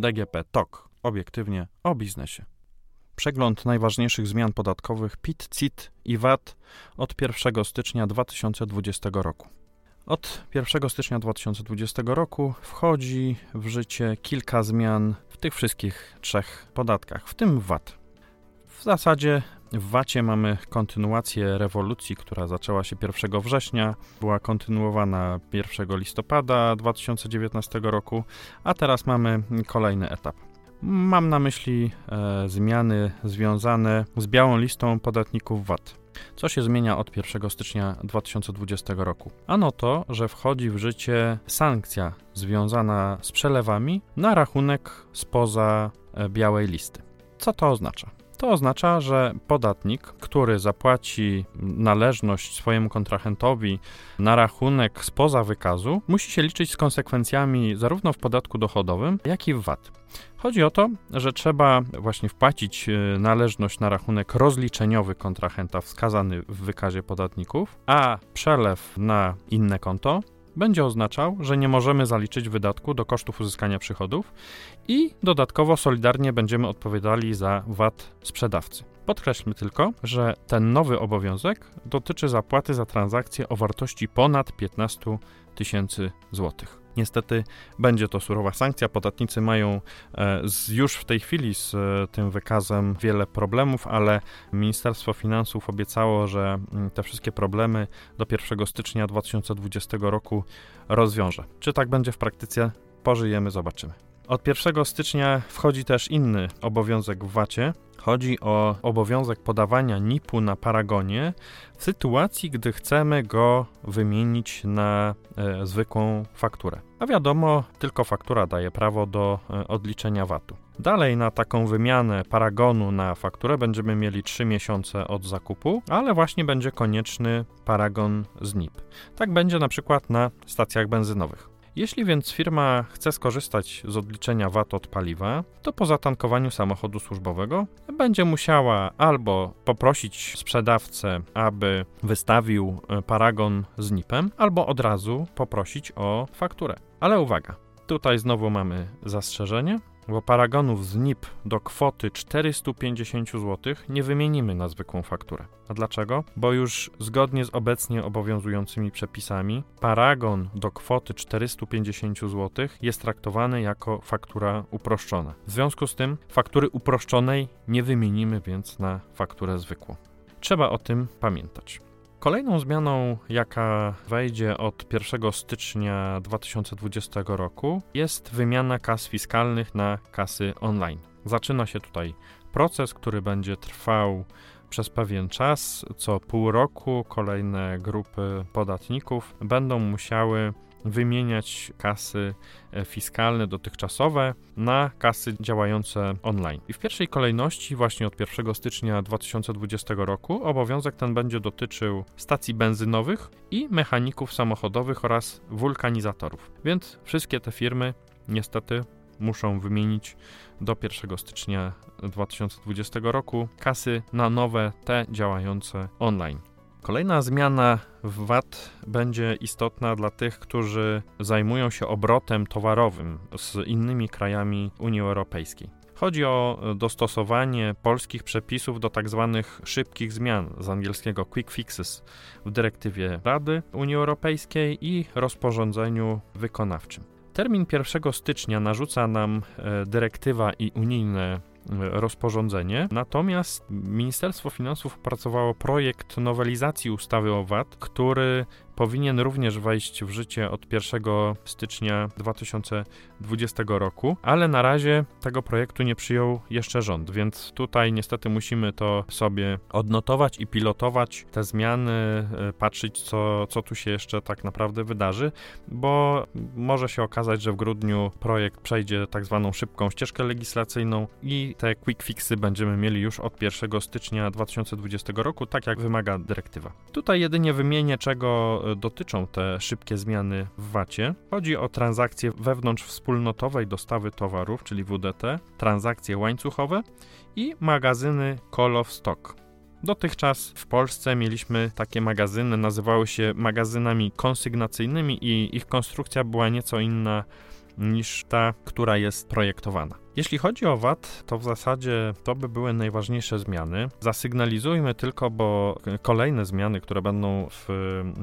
DGP TOK. Obiektywnie o biznesie. Przegląd najważniejszych zmian podatkowych PIT, CIT i VAT od 1 stycznia 2020 roku. Od 1 stycznia 2020 roku wchodzi w życie kilka zmian w tych wszystkich trzech podatkach, w tym VAT. W zasadzie w VAT-ie mamy kontynuację rewolucji, która zaczęła się 1 września, była kontynuowana 1 listopada 2019 roku, a teraz mamy kolejny etap. Mam na myśli e, zmiany związane z białą listą podatników VAT. Co się zmienia od 1 stycznia 2020 roku? Ano to, że wchodzi w życie sankcja związana z przelewami na rachunek spoza e, białej listy. Co to oznacza? To oznacza, że podatnik, który zapłaci należność swojemu kontrahentowi na rachunek spoza wykazu, musi się liczyć z konsekwencjami zarówno w podatku dochodowym, jak i w VAT. Chodzi o to, że trzeba właśnie wpłacić e, należność na rachunek rozliczeniowy kontrahenta wskazany w wykazie podatników, a przelew na inne konto będzie oznaczał, że nie możemy zaliczyć wydatku do kosztów uzyskania przychodów i dodatkowo solidarnie będziemy odpowiadali za VAT sprzedawcy. Podkreślmy tylko, że ten nowy obowiązek dotyczy zapłaty za transakcje o wartości ponad 15 tysięcy złotych. Niestety będzie to surowa sankcja. Podatnicy mają e, z, już w tej chwili z e, tym wykazem wiele problemów, ale Ministerstwo Finansów obiecało, że mm, te wszystkie problemy do 1 stycznia 2020 roku rozwiąże. Czy tak będzie w praktyce? Pożyjemy, zobaczymy. Od 1 stycznia wchodzi też inny obowiązek w VAT-ie. Chodzi o obowiązek podawania NIP-u na paragonie w sytuacji, gdy chcemy go wymienić na e, zwykłą fakturę. A wiadomo, tylko faktura daje prawo do e, odliczenia VAT-u. Dalej na taką wymianę paragonu na fakturę będziemy mieli 3 miesiące od zakupu, ale właśnie będzie konieczny paragon z NIP. Tak będzie na przykład na stacjach benzynowych. Jeśli więc firma chce skorzystać z odliczenia VAT od paliwa, to po zatankowaniu samochodu służbowego będzie musiała albo poprosić sprzedawcę, aby wystawił e, paragon z NIP-em, albo od razu poprosić o fakturę. Ale uwaga, tutaj znowu mamy zastrzeżenie bo paragonów z NIP do kwoty 450 zł nie wymienimy na zwykłą fakturę. A dlaczego? Bo już zgodnie z obecnie obowiązującymi przepisami, paragon do kwoty 450 zł jest traktowany jako faktura uproszczona. W związku z tym faktury uproszczonej nie wymienimy więc na fakturę zwykłą. Trzeba o tym pamiętać. Kolejną zmianą, jaka wejdzie od 1 stycznia 2020 roku, jest wymiana kas fiskalnych na kasy online. Zaczyna się tutaj proces, który będzie trwał przez pewien czas. Co pół roku kolejne grupy podatników będą musiały wymieniać kasy e, fiskalne dotychczasowe na kasy działające online. I w pierwszej kolejności, właśnie od 1 stycznia 2020 roku, obowiązek ten będzie dotyczył stacji benzynowych i mechaników samochodowych oraz wulkanizatorów. Więc wszystkie te firmy niestety muszą wymienić do 1 stycznia 2020 roku kasy na nowe, te działające online. Kolejna zmiana w VAT będzie istotna dla tych, którzy zajmują się obrotem towarowym z innymi krajami Unii Europejskiej. Chodzi o dostosowanie polskich przepisów do tzw. Tak szybkich zmian z angielskiego quick fixes w dyrektywie Rady Unii Europejskiej i rozporządzeniu wykonawczym. Termin 1 stycznia narzuca nam e, dyrektywa i unijne rozporządzenie. Natomiast Ministerstwo Finansów opracowało projekt nowelizacji ustawy o VAT, który powinien również wejść w życie od 1 stycznia 2020 roku, ale na razie tego projektu nie przyjął jeszcze rząd, więc tutaj niestety musimy to sobie odnotować i pilotować te zmiany, e, patrzeć co, co tu się jeszcze tak naprawdę wydarzy, bo może się okazać, że w grudniu projekt przejdzie tak zwaną szybką ścieżkę legislacyjną i te quick fixy będziemy mieli już od 1 stycznia 2020 roku, tak jak wymaga dyrektywa. Tutaj jedynie wymienię, czego dotyczą te szybkie zmiany w VAT-ie. Chodzi o transakcje wewnątrz wspólnotowej dostawy towarów, czyli WDT, transakcje łańcuchowe i magazyny call of stock. Dotychczas w Polsce mieliśmy takie magazyny, nazywały się magazynami konsygnacyjnymi i ich konstrukcja była nieco inna niż ta, która jest projektowana. Jeśli chodzi o VAT, to w zasadzie to by były najważniejsze zmiany. Zasygnalizujmy tylko, bo kolejne zmiany, które będą w,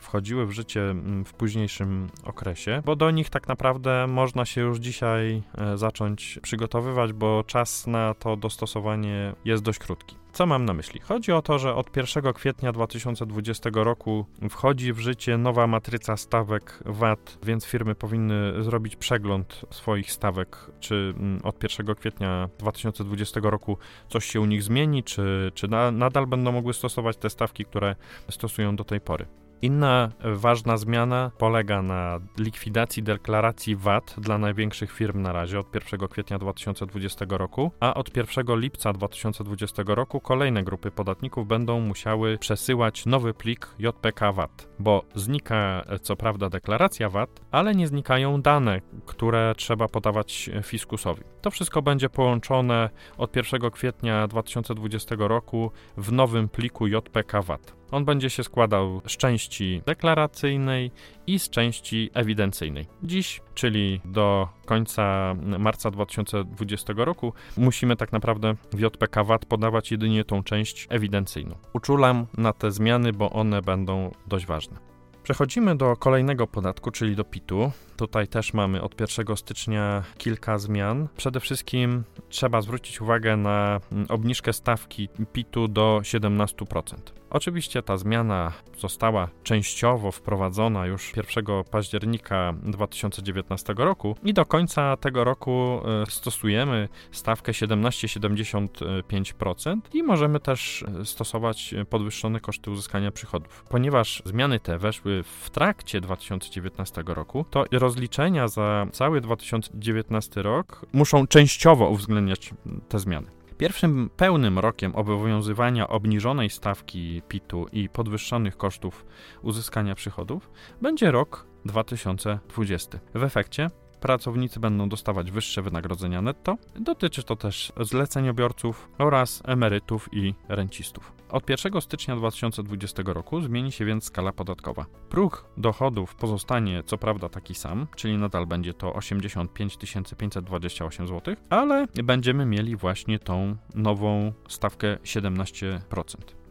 wchodziły w życie w późniejszym okresie, bo do nich tak naprawdę można się już dzisiaj e, zacząć przygotowywać, bo czas na to dostosowanie jest dość krótki. Co mam na myśli? Chodzi o to, że od 1 kwietnia 2020 roku wchodzi w życie nowa matryca stawek VAT, więc firmy powinny zrobić przegląd swoich stawek, czy od 1 kwietnia 2020 roku coś się u nich zmieni, czy, czy na, nadal będą mogły stosować te stawki, które stosują do tej pory. Inna ważna zmiana polega na likwidacji deklaracji VAT dla największych firm na razie od 1 kwietnia 2020 roku, a od 1 lipca 2020 roku kolejne grupy podatników będą musiały przesyłać nowy plik JPK VAT, bo znika co prawda deklaracja VAT, ale nie znikają dane, które trzeba podawać fiskusowi. To wszystko będzie połączone od 1 kwietnia 2020 roku w nowym pliku JPK VAT. On będzie się składał z części deklaracyjnej i z części ewidencyjnej. Dziś, czyli do końca marca 2020 roku, musimy tak naprawdę w JPK VAT podawać jedynie tą część ewidencyjną. Uczulam na te zmiany, bo one będą dość ważne. Przechodzimy do kolejnego podatku, czyli do PIT-u. Tutaj też mamy od 1 stycznia kilka zmian. Przede wszystkim trzeba zwrócić uwagę na obniżkę stawki PIT-u do 17%. Oczywiście ta zmiana została częściowo wprowadzona już 1 października 2019 roku i do końca tego roku e, stosujemy stawkę 17,75% i możemy też e, stosować podwyższone koszty uzyskania przychodów. Ponieważ zmiany te weszły w trakcie 2019 roku, to rozliczenia za cały 2019 rok muszą częściowo uwzględniać te zmiany. Pierwszym pełnym rokiem obowiązywania obniżonej stawki PIT-u i podwyższonych kosztów uzyskania przychodów będzie rok 2020. W efekcie pracownicy będą dostawać wyższe wynagrodzenia netto. Dotyczy to też zleceniobiorców oraz emerytów i rencistów. Od 1 stycznia 2020 roku zmieni się więc skala podatkowa. Próg dochodów pozostanie co prawda taki sam, czyli nadal będzie to 85 528 zł, ale będziemy mieli właśnie tą nową stawkę 17%.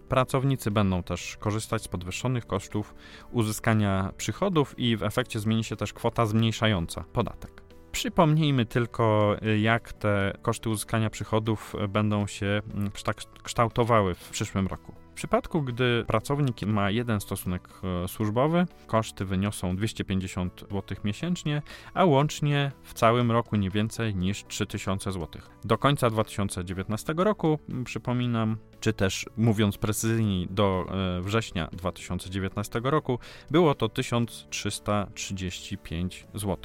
Pracownicy będą też korzystać z podwyższonych kosztów uzyskania przychodów i w efekcie zmieni się też kwota zmniejszająca podatek. Przypomnijmy tylko, jak te koszty uzyskania przychodów będą się mm, kształtowały w przyszłym roku. W przypadku, gdy pracownik ma jeden stosunek e, służbowy, koszty wyniosą 250 zł miesięcznie, a łącznie w całym roku nie więcej niż 3000 zł. Do końca 2019 roku, przypominam, czy też mówiąc precyzyjniej do września 2019 roku, było to 1335 zł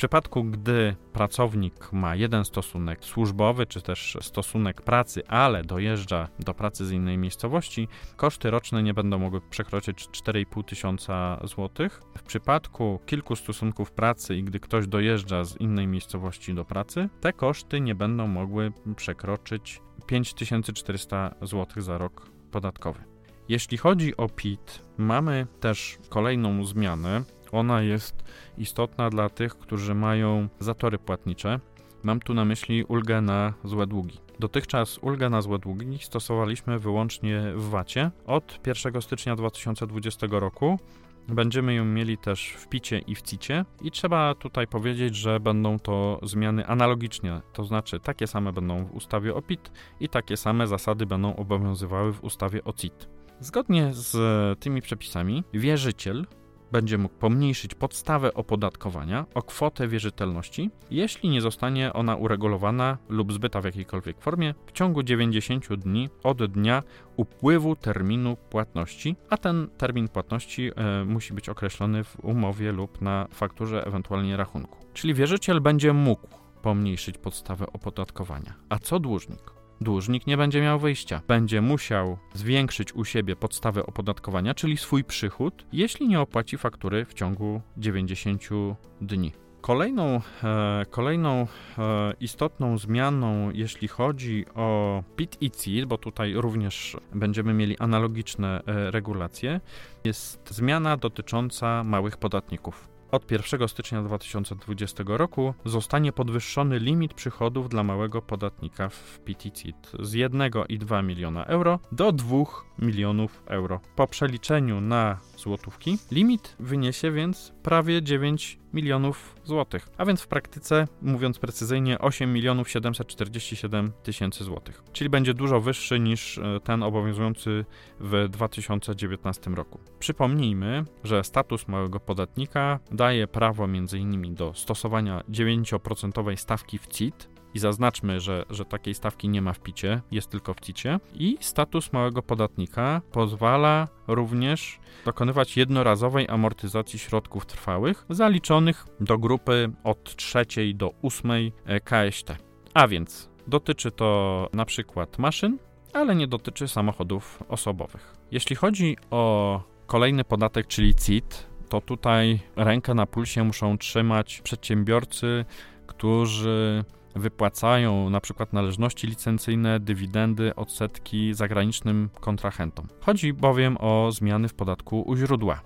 przypadku, gdy pracownik ma jeden stosunek służbowy, czy też stosunek pracy, ale dojeżdża do pracy z innej miejscowości, koszty roczne nie będą mogły przekroczyć 4,5 tysiąca złotych. W przypadku kilku stosunków pracy i gdy ktoś dojeżdża z innej miejscowości do pracy, te koszty nie będą mogły przekroczyć 5400 zł za rok podatkowy. Jeśli chodzi o PIT, mamy też kolejną zmianę, ona jest istotna dla tych, którzy mają zatory płatnicze. Mam tu na myśli ulgę na złe długi. Dotychczas ulgę na złe długi stosowaliśmy wyłącznie w VAT-ie. Od 1 stycznia 2020 roku Będziemy ją mieli też w PICie i w CICie i trzeba tutaj powiedzieć, że będą to zmiany analogicznie, to znaczy takie same będą w ustawie o PIT i takie same zasady będą obowiązywały w ustawie o CIT. Zgodnie z tymi przepisami wierzyciel będzie mógł pomniejszyć podstawę opodatkowania o kwotę wierzytelności, jeśli nie zostanie ona uregulowana lub zbyta w jakiejkolwiek formie w ciągu 90 dni od dnia upływu terminu płatności, a ten termin płatności e, musi być określony w umowie lub na fakturze, ewentualnie rachunku. Czyli wierzyciel będzie mógł pomniejszyć podstawę opodatkowania. A co dłużnik? Dłużnik nie będzie miał wyjścia. Będzie musiał zwiększyć u siebie podstawę opodatkowania, czyli swój przychód, jeśli nie opłaci faktury w ciągu 90 dni. Kolejną, e, kolejną e, istotną zmianą, jeśli chodzi o PIT i CIT, bo tutaj również będziemy mieli analogiczne e, regulacje, jest zmiana dotycząca małych podatników. Od 1 stycznia 2020 roku zostanie podwyższony limit przychodów dla małego podatnika w PIT-CIT z 1,2 miliona euro do 2 milionów euro. Po przeliczeniu na złotówki limit wyniesie więc prawie 9 milionów złotych, a więc w praktyce, mówiąc precyzyjnie, 8 milionów 747 tysięcy złotych, czyli będzie dużo wyższy niż e, ten obowiązujący w 2019 roku. Przypomnijmy, że status małego podatnika daje prawo m.in. do stosowania 9% stawki w CIT, i zaznaczmy, że, że takiej stawki nie ma w picie, jest tylko w CIT-cie. I status małego podatnika pozwala również dokonywać jednorazowej amortyzacji środków trwałych zaliczonych do grupy od trzeciej do ósmej e, KST. A więc dotyczy to na przykład maszyn, ale nie dotyczy samochodów osobowych. Jeśli chodzi o kolejny podatek, czyli CIT, to tutaj rękę na pulsie muszą trzymać przedsiębiorcy, którzy wypłacają na przykład należności licencyjne, dywidendy, odsetki zagranicznym kontrahentom. Chodzi bowiem o zmiany w podatku u źródła.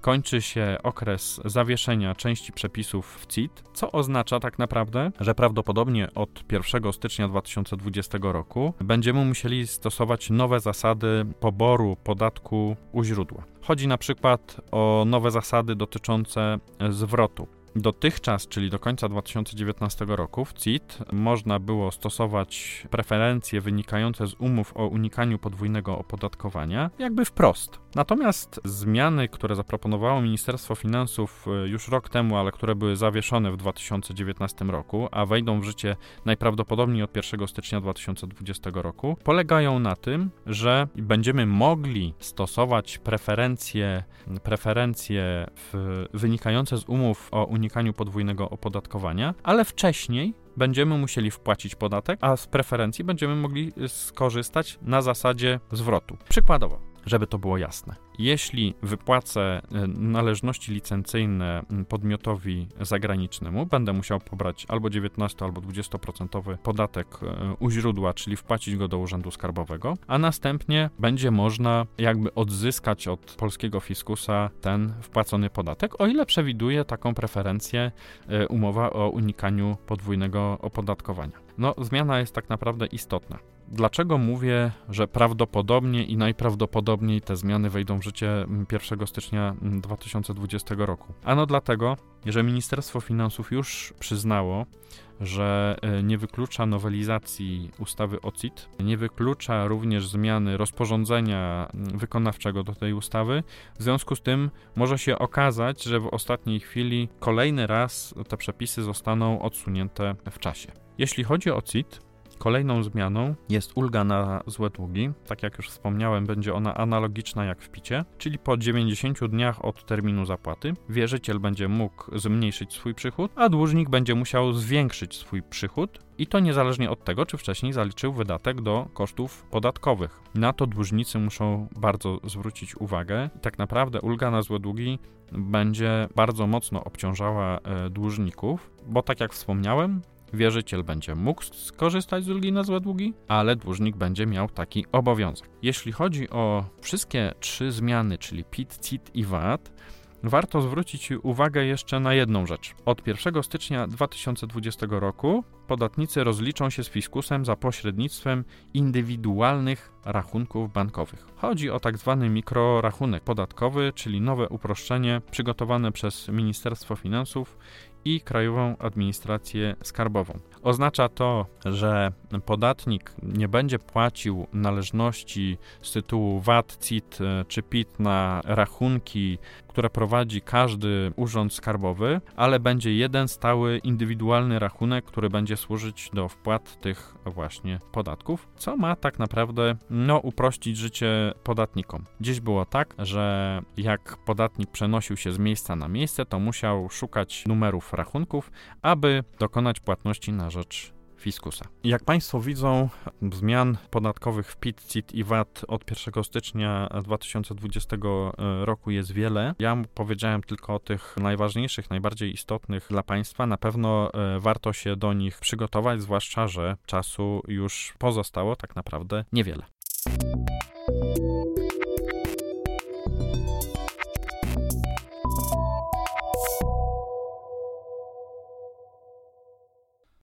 Kończy się okres zawieszenia części przepisów w CIT, co oznacza tak naprawdę, że prawdopodobnie od 1 stycznia 2020 roku będziemy musieli stosować nowe zasady poboru podatku u źródła. Chodzi na przykład o nowe zasady dotyczące zwrotu. Dotychczas, czyli do końca 2019 roku, w CIT można było stosować preferencje wynikające z umów o unikaniu podwójnego opodatkowania, jakby wprost. Natomiast zmiany, które zaproponowało Ministerstwo Finansów e, już rok temu, ale które były zawieszone w 2019 roku, a wejdą w życie najprawdopodobniej od 1 stycznia 2020 roku, polegają na tym, że będziemy mogli stosować preferencje, preferencje w, wynikające z umów o unikaniu podwójnego opodatkowania, ale wcześniej będziemy musieli wpłacić podatek, a z preferencji będziemy mogli skorzystać na zasadzie zwrotu. Przykładowo, żeby to było jasne. Jeśli wypłacę e, należności licencyjne podmiotowi zagranicznemu, będę musiał pobrać albo 19 albo 20% podatek e, u źródła, czyli wpłacić go do Urzędu Skarbowego, a następnie będzie można jakby odzyskać od polskiego fiskusa ten wpłacony podatek, o ile przewiduje taką preferencję e, umowa o unikaniu podwójnego opodatkowania. No, zmiana jest tak naprawdę istotna. Dlaczego mówię, że prawdopodobnie i najprawdopodobniej te zmiany wejdą w życie 1 stycznia 2020 roku? Ano dlatego, że Ministerstwo Finansów już przyznało, że e, nie wyklucza nowelizacji ustawy o CIT, nie wyklucza również zmiany rozporządzenia wykonawczego do tej ustawy. W związku z tym może się okazać, że w ostatniej chwili kolejny raz te przepisy zostaną odsunięte w czasie. Jeśli chodzi o CIT, Kolejną zmianą jest ulga na złe długi. Tak jak już wspomniałem, będzie ona analogiczna jak w picie, czyli po 90 dniach od terminu zapłaty wierzyciel będzie mógł zmniejszyć swój przychód, a dłużnik będzie musiał zwiększyć swój przychód i to niezależnie od tego, czy wcześniej zaliczył wydatek do kosztów podatkowych. Na to dłużnicy muszą bardzo zwrócić uwagę. Tak naprawdę ulga na złe długi będzie bardzo mocno obciążała e, dłużników, bo tak jak wspomniałem, Wierzyciel będzie mógł skorzystać z ulgi na złe długi, ale dłużnik będzie miał taki obowiązek. Jeśli chodzi o wszystkie trzy zmiany, czyli PIT, CIT i VAT, warto zwrócić uwagę jeszcze na jedną rzecz. Od 1 stycznia 2020 roku podatnicy rozliczą się z fiskusem za pośrednictwem indywidualnych rachunków bankowych. Chodzi o tak zwany mikrorachunek podatkowy, czyli nowe uproszczenie przygotowane przez Ministerstwo Finansów i Krajową Administrację Skarbową. Oznacza to, że podatnik nie będzie płacił należności z tytułu VAT, CIT e, czy PIT na rachunki, które prowadzi każdy urząd skarbowy, ale będzie jeden stały, indywidualny rachunek, który będzie służyć do wpłat tych właśnie podatków, co ma tak naprawdę no, uprościć życie podatnikom. Dziś było tak, że jak podatnik przenosił się z miejsca na miejsce, to musiał szukać numerów rachunków, aby dokonać płatności na rzecz fiskusa. Jak Państwo widzą, zmian podatkowych w PIT, CIT i VAT od 1 stycznia 2020 roku jest wiele. Ja powiedziałem tylko o tych najważniejszych, najbardziej istotnych dla Państwa. Na pewno e, warto się do nich przygotować, zwłaszcza, że czasu już pozostało tak naprawdę niewiele.